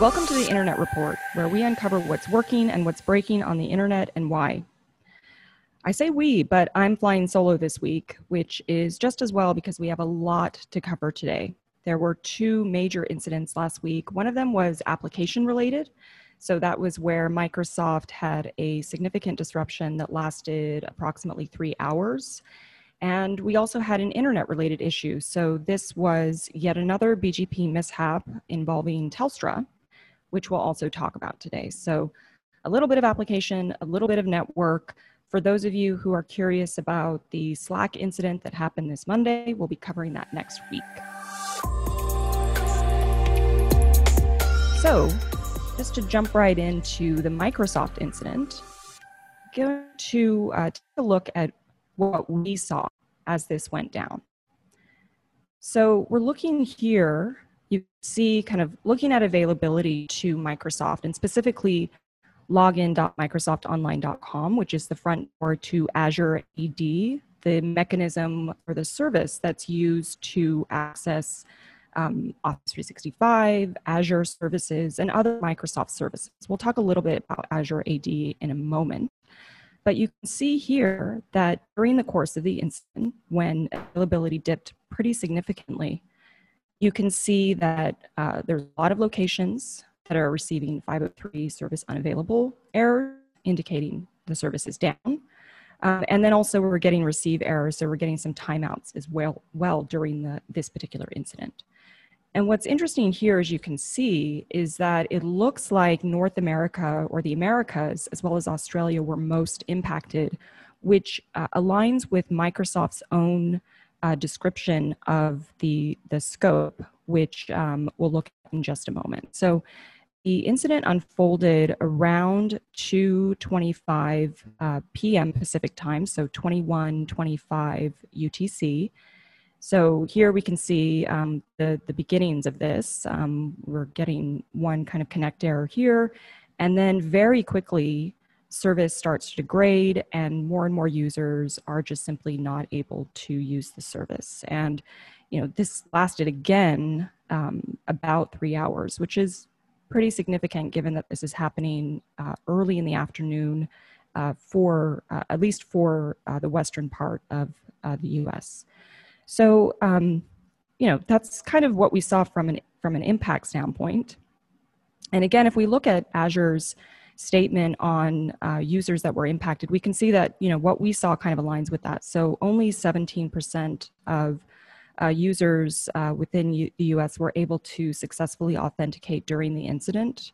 Welcome to the Internet Report, where we uncover what's working and what's breaking on the internet and why. I say we, but I'm flying solo this week, which is just as well because we have a lot to cover today. There were two major incidents last week. One of them was application related. So that was where Microsoft had a significant disruption that lasted approximately three hours. And we also had an internet related issue. So this was yet another BGP mishap involving Telstra which we'll also talk about today. So, a little bit of application, a little bit of network. For those of you who are curious about the Slack incident that happened this Monday, we'll be covering that next week. So, just to jump right into the Microsoft incident, going to uh, take a look at what we saw as this went down. So, we're looking here you see kind of looking at availability to Microsoft and specifically login.microsoftonline.com, which is the front door to Azure AD, the mechanism or the service that's used to access um, Office 365, Azure services, and other Microsoft services. We'll talk a little bit about Azure AD in a moment. But you can see here that during the course of the incident, when availability dipped pretty significantly, you can see that uh, there's a lot of locations that are receiving 503 service unavailable error, indicating the service is down. Um, and then also we're getting receive errors, so we're getting some timeouts as well, well during the, this particular incident. And what's interesting here, as you can see, is that it looks like North America or the Americas, as well as Australia, were most impacted, which uh, aligns with Microsoft's own uh, description of the, the scope, which um, we'll look at in just a moment. So the incident unfolded around 2.25 uh, p.m. Pacific time, so 21.25 UTC. So here we can see um, the, the beginnings of this. Um, we're getting one kind of connect error here, and then very quickly service starts to degrade and more and more users are just simply not able to use the service. And you know this lasted again um, about three hours which is pretty significant given that this is happening uh, early in the afternoon uh, for uh, at least for uh, the western part of uh, the us so um, you know that's kind of what we saw from an from an impact standpoint. And again if we look at azure's statement on uh, users that were impacted, we can see that you know what we saw kind of aligns with that. So only 17% of uh, users uh, within U- the US were able to successfully authenticate during the incident.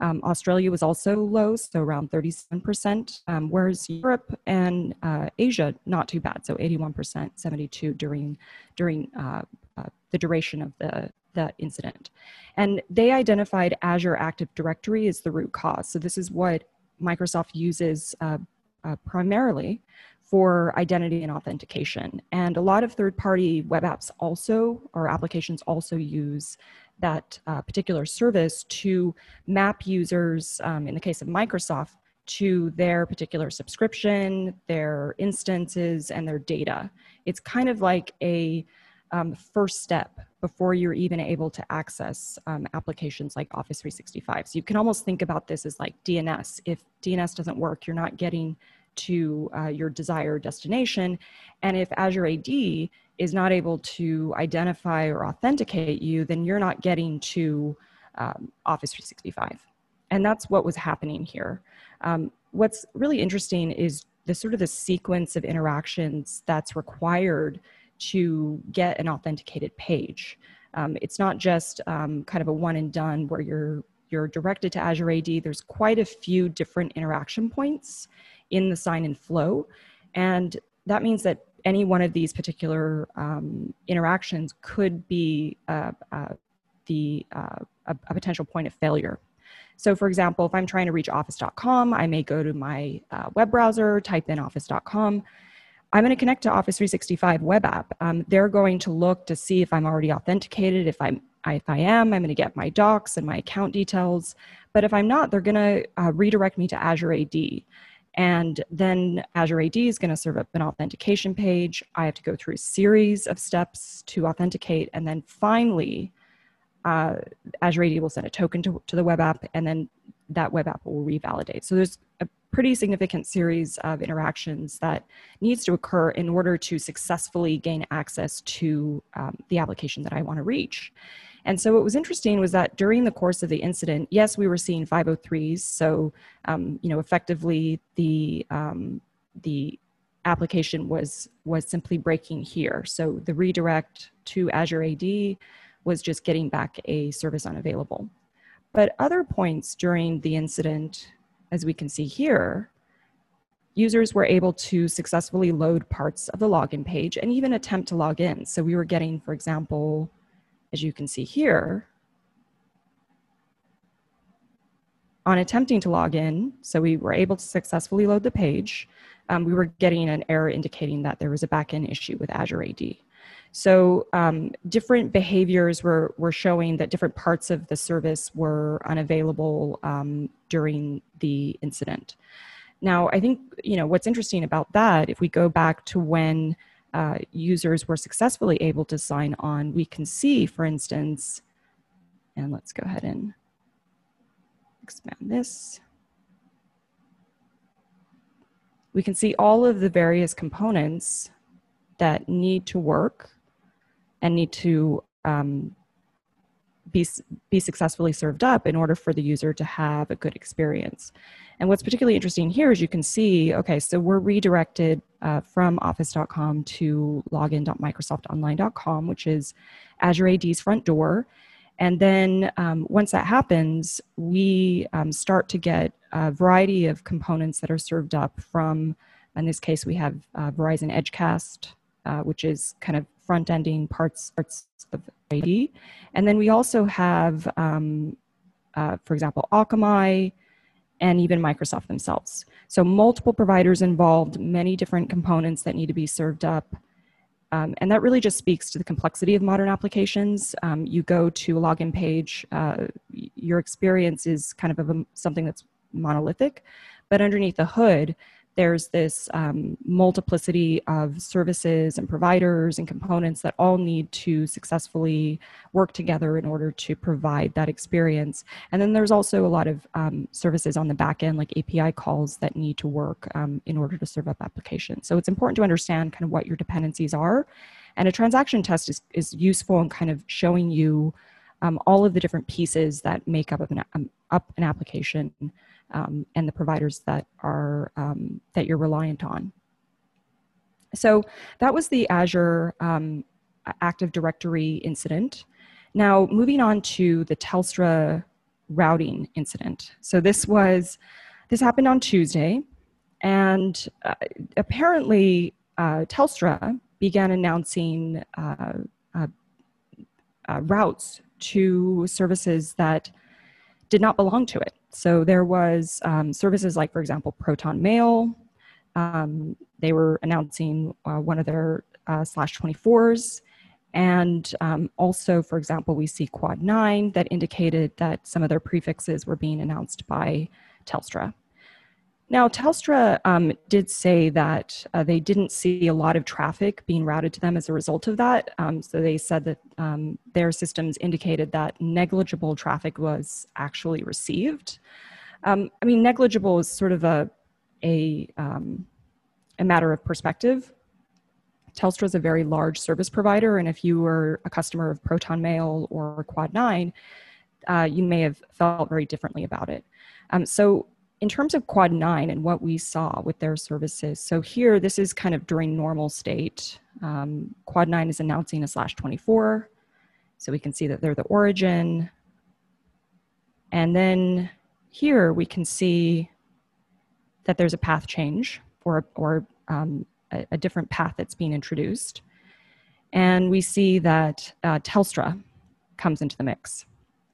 Um, Australia was also low, so around 37%, um, whereas Europe and uh, Asia not too bad, so 81%, 72 during during uh, uh, the duration of the that incident. And they identified Azure Active Directory as the root cause. So this is what Microsoft uses uh, uh, primarily for identity and authentication. And a lot of third party web apps also, or applications also use that uh, particular service to map users, um, in the case of Microsoft, to their particular subscription, their instances, and their data. It's kind of like a um, first step before you're even able to access um, applications like Office 365. So you can almost think about this as like DNS. If DNS doesn't work, you're not getting to uh, your desired destination. And if Azure AD is not able to identify or authenticate you, then you're not getting to um, Office 365. And that's what was happening here. Um, what's really interesting is the sort of the sequence of interactions that's required to get an authenticated page. Um, it's not just um, kind of a one and done where you're you're directed to Azure AD. There's quite a few different interaction points in the sign in flow, and that means that any one of these particular um, interactions could be uh, uh, the uh, a, a, potential point of failure. So, for example, if I'm trying to reach Office.com, I may go to my uh, web browser, type in Office.com I'm going to connect to Office 365 web app. Um, they're going to look to see if I'm already authenticated. If I'm if I am, I'm going to get my docs and my account details. But if I'm not, they're going to uh, redirect me to Azure AD. And then Azure AD is going to serve up an authentication page. I have to go through a series of steps to authenticate. And then finally, uh, Azure AD will send a token to, to the web app, and then that web app will revalidate. So there's a pretty significant series of interactions that needs to occur in order to successfully gain access to um, the application that I want to reach. And so what was interesting was that during the course of the incident, yes, we were seeing 503s. So, um, you know, effectively the um, the application was was simply breaking here. So the redirect to Azure AD was just getting back a service unavailable. But other points during the incident, as we can see here, users were able to successfully load parts of the login page and even attempt to log in. So we were getting, for example, as you can see here, on attempting to log in, so we were able to successfully load the page, um, we were getting an error indicating that there was a backend issue with Azure AD. So um, different behaviors were, were showing that different parts of the service were unavailable um, during the incident. Now, I think, you know, what's interesting about that, if we go back to when uh, users were successfully able to sign on, we can see, for instance, and let's go ahead and expand this. We can see all of the various components that need to work and need to um, be, be successfully served up in order for the user to have a good experience. And what's particularly interesting here is you can see, okay, so we're redirected uh, from office.com to login.microsoftonline.com, which is Azure AD's front door. And then um, once that happens, we um, start to get a variety of components that are served up from, in this case, we have uh, Verizon Edgecast, uh, which is kind of front ending parts, parts of AD. And then we also have, um, uh, for example, Akamai and even Microsoft themselves. So multiple providers involved, many different components that need to be served up. Um, and that really just speaks to the complexity of modern applications. Um, you go to a login page, uh, your experience is kind of, a, something that's monolithic, but underneath the hood, there's this um, multiplicity of services and providers and components that all need to successfully work together in order to provide that experience. And then there's also a lot of um, services on the back end, like API calls, that need to work um, in order to serve up applications. So it's important to understand kind of what your dependencies are. And a transaction test is, is useful in kind of showing you um, all of the different pieces that make up an, um, up an application um, and the providers that are um, that you're reliant on. So that was the Azure um, Active Directory incident. Now moving on to the Telstra routing incident. So this was this happened on Tuesday, and uh, apparently uh, Telstra began announcing uh, uh, uh routes to services that did not belong to it. So there was um, services like, for example, Proton Mail. Um, they were announcing uh, one of their uh, slash 24s. And um, also, for example, we see Quad 9 that indicated that some of their prefixes were being announced by Telstra. Now, Telstra um, did say that uh, they didn't see a lot of traffic being routed to them as a result of that. Um, so they said that um, their systems indicated that negligible traffic was actually received. Um, I mean, negligible is sort of a, a, um, a matter of perspective. Telstra is a very large service provider, and if you were a customer of Proton Mail or Quad9, uh, you may have felt very differently about it. Um, so in terms of quad 9 and what we saw with their services so here this is kind of during normal state. Um, quad 9 is announcing a slash 24 so we can see that they're the origin. And then here we can see that there's a path change or, or um, a, a, different path that's being introduced. And we see that uh, telstra comes into the mix.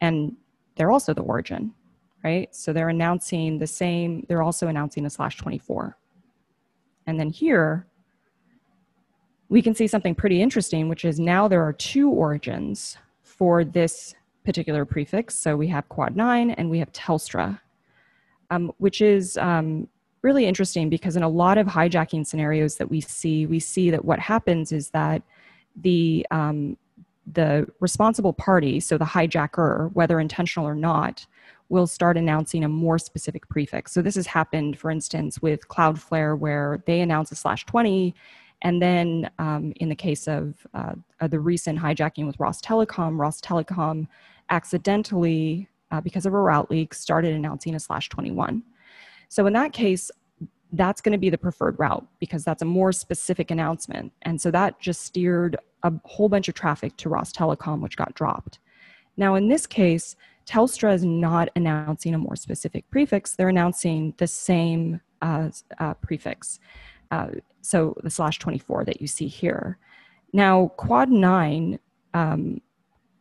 And they're also the origin right? So they're announcing the same, they're also announcing a slash 24. And then here, we can see something pretty interesting, which is now there are two origins for this particular prefix. So we have quad 9 and we have Telstra, um, which is um, really interesting because in a lot of hijacking scenarios that we see, we see that what happens is that the um, the responsible party, so the hijacker, whether intentional or not, will start announcing a more specific prefix. So this has happened, for instance, with Cloudflare, where they announce a slash 20. And then um, in the case of uh, the recent hijacking with Rostelecom, Ross Telecom accidentally, uh, because of a route leak, started announcing a slash 21. So in that case, that's going to be the preferred route because that's a more specific announcement. And so that just steered a whole bunch of traffic to Rostelecom, which got dropped. Now, in this case, Telstra is not announcing a more specific prefix, they're announcing the same uh, uh, prefix. Uh, so the slash 24 that you see here. Now, Quad 9, um,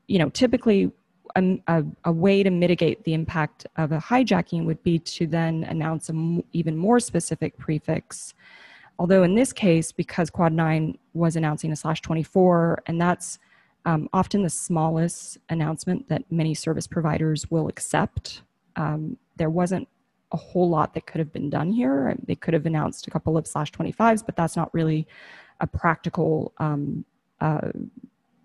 you know, typically a, a, a, way to mitigate the impact of a hijacking would be to then announce an even more specific prefix. Although in this case, because Quad 9 was announcing a slash 24, and that's um, often the smallest announcement that many service providers will accept, um, there wasn't a whole lot that could have been done here. They could have announced a couple of slash 25s, but that's not really a practical um, uh,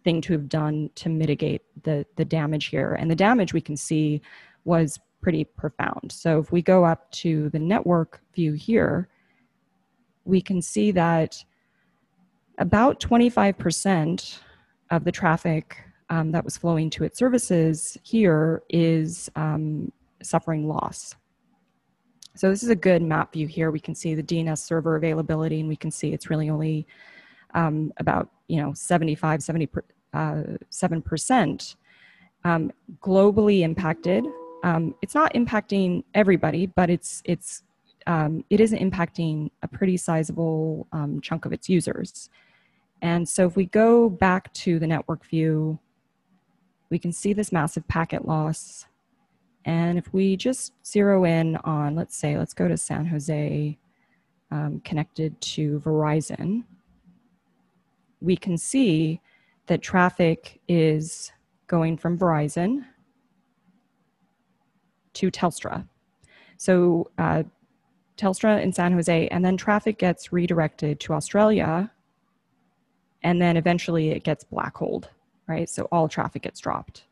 thing to have done to mitigate the, the damage here. And the damage we can see was pretty profound. So if we go up to the network view here, we can see that about 25% of the traffic um, that was flowing to its services here is um, suffering loss. So this is a good map view here. We can see the DNS server availability and we can see it's really only um, about, you know, 75, 70, uh, 7% um, globally impacted. Um, it's not impacting everybody, but it's, it's, um, it is impacting a pretty sizable chunk of its users. And so if we go back to the network view, we can see this massive packet loss and if we just zero in on, let's say, let's go to San Jose um, connected to Verizon, we can see that traffic is going from Verizon to Telstra. So uh, Telstra in San Jose, and then traffic gets redirected to Australia, and then eventually it gets black holed, right? So all traffic gets dropped.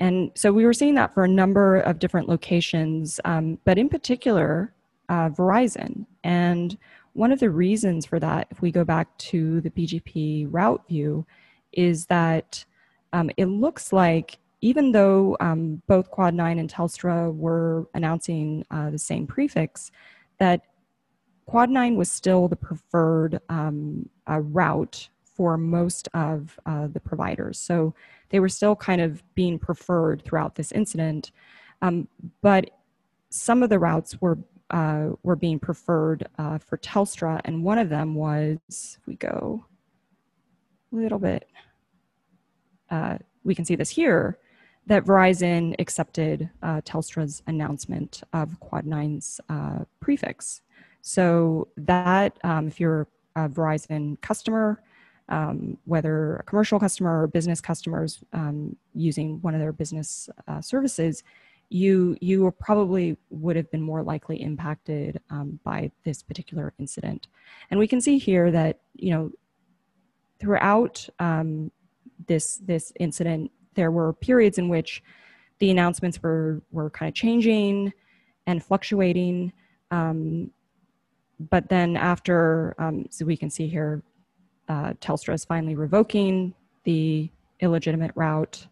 And so we were seeing that for a number of different locations, um, but in particular, uh, Verizon. And one of the reasons for that, if we go back to the BGP route view, is that um, it looks like even though um, both Quad 9 and Telstra were announcing uh, the same prefix, that Quad 9 was still the preferred um, uh, route for most of uh, the providers. So they were still kind of being preferred throughout this incident. Um, but some of the routes were uh, were being preferred uh, for Telstra, and one of them was we go a little bit, uh, we can see this here that Verizon accepted uh, Telstra's announcement of Quad 9's uh, prefix. So that um, if you're a Verizon customer, um, whether a commercial customer or business customers um, using one of their business uh, services, you you probably would have been more likely impacted um, by this particular incident. And we can see here that you know throughout um, this this incident, there were periods in which the announcements were were kind of changing and fluctuating. Um, but then after, um, so we can see here, uh, Telstra is finally revoking the illegitimate route.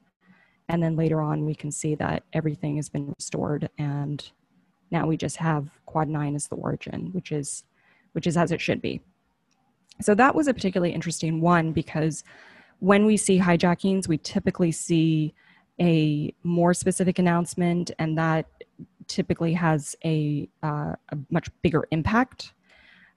And then later on, we can see that everything has been restored, and now we just have Quad 9 as the origin, which is, which is as it should be. So that was a particularly interesting one because when we see hijackings, we typically see a more specific announcement, and that typically has a, uh, a much bigger impact.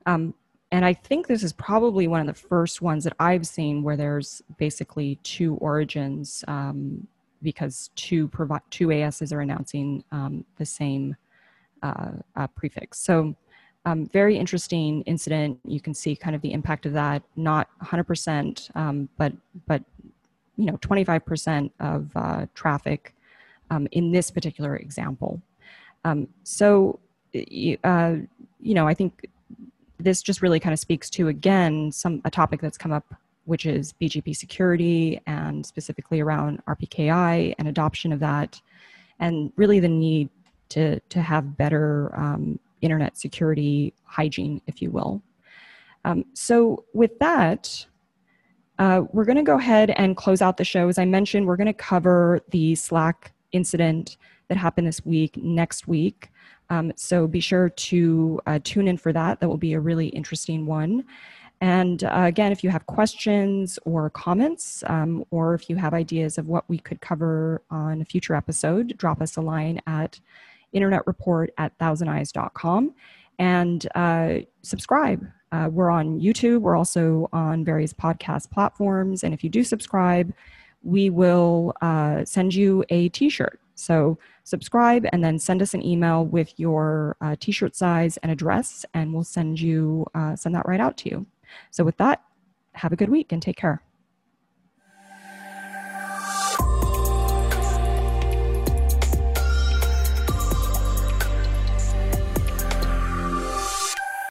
Um, and I think this is probably one of the first ones that I've seen where there's basically two origins um, because two provi- two ASs are announcing um, the same uh, uh, prefix. So um, very interesting incident. You can see kind of the impact of that. Not 100%, um, but but you know 25% of uh, traffic um, in this particular example. Um, so uh, you know I think this just really kind of speaks to again some a topic that's come up which is BGP security and specifically around RPKI and adoption of that, and really the need to, to have better um, internet security hygiene, if you will. Um, so, with that, uh, we're going to go ahead and close out the show. As I mentioned, we're going to cover the Slack incident that happened this week next week. Um, so be sure to uh, tune in for that. That will be a really interesting one. And uh, again, if you have questions or comments, um, or if you have ideas of what we could cover on a future episode, drop us a line at internetreport at thousandeyes.com and uh, subscribe. Uh, we're on YouTube. We're also on various podcast platforms. And if you do subscribe, we will uh, send you a t shirt. So subscribe and then send us an email with your uh, t shirt size and address, and we'll send you uh, send that right out to you. So, with that, have a good week and take care.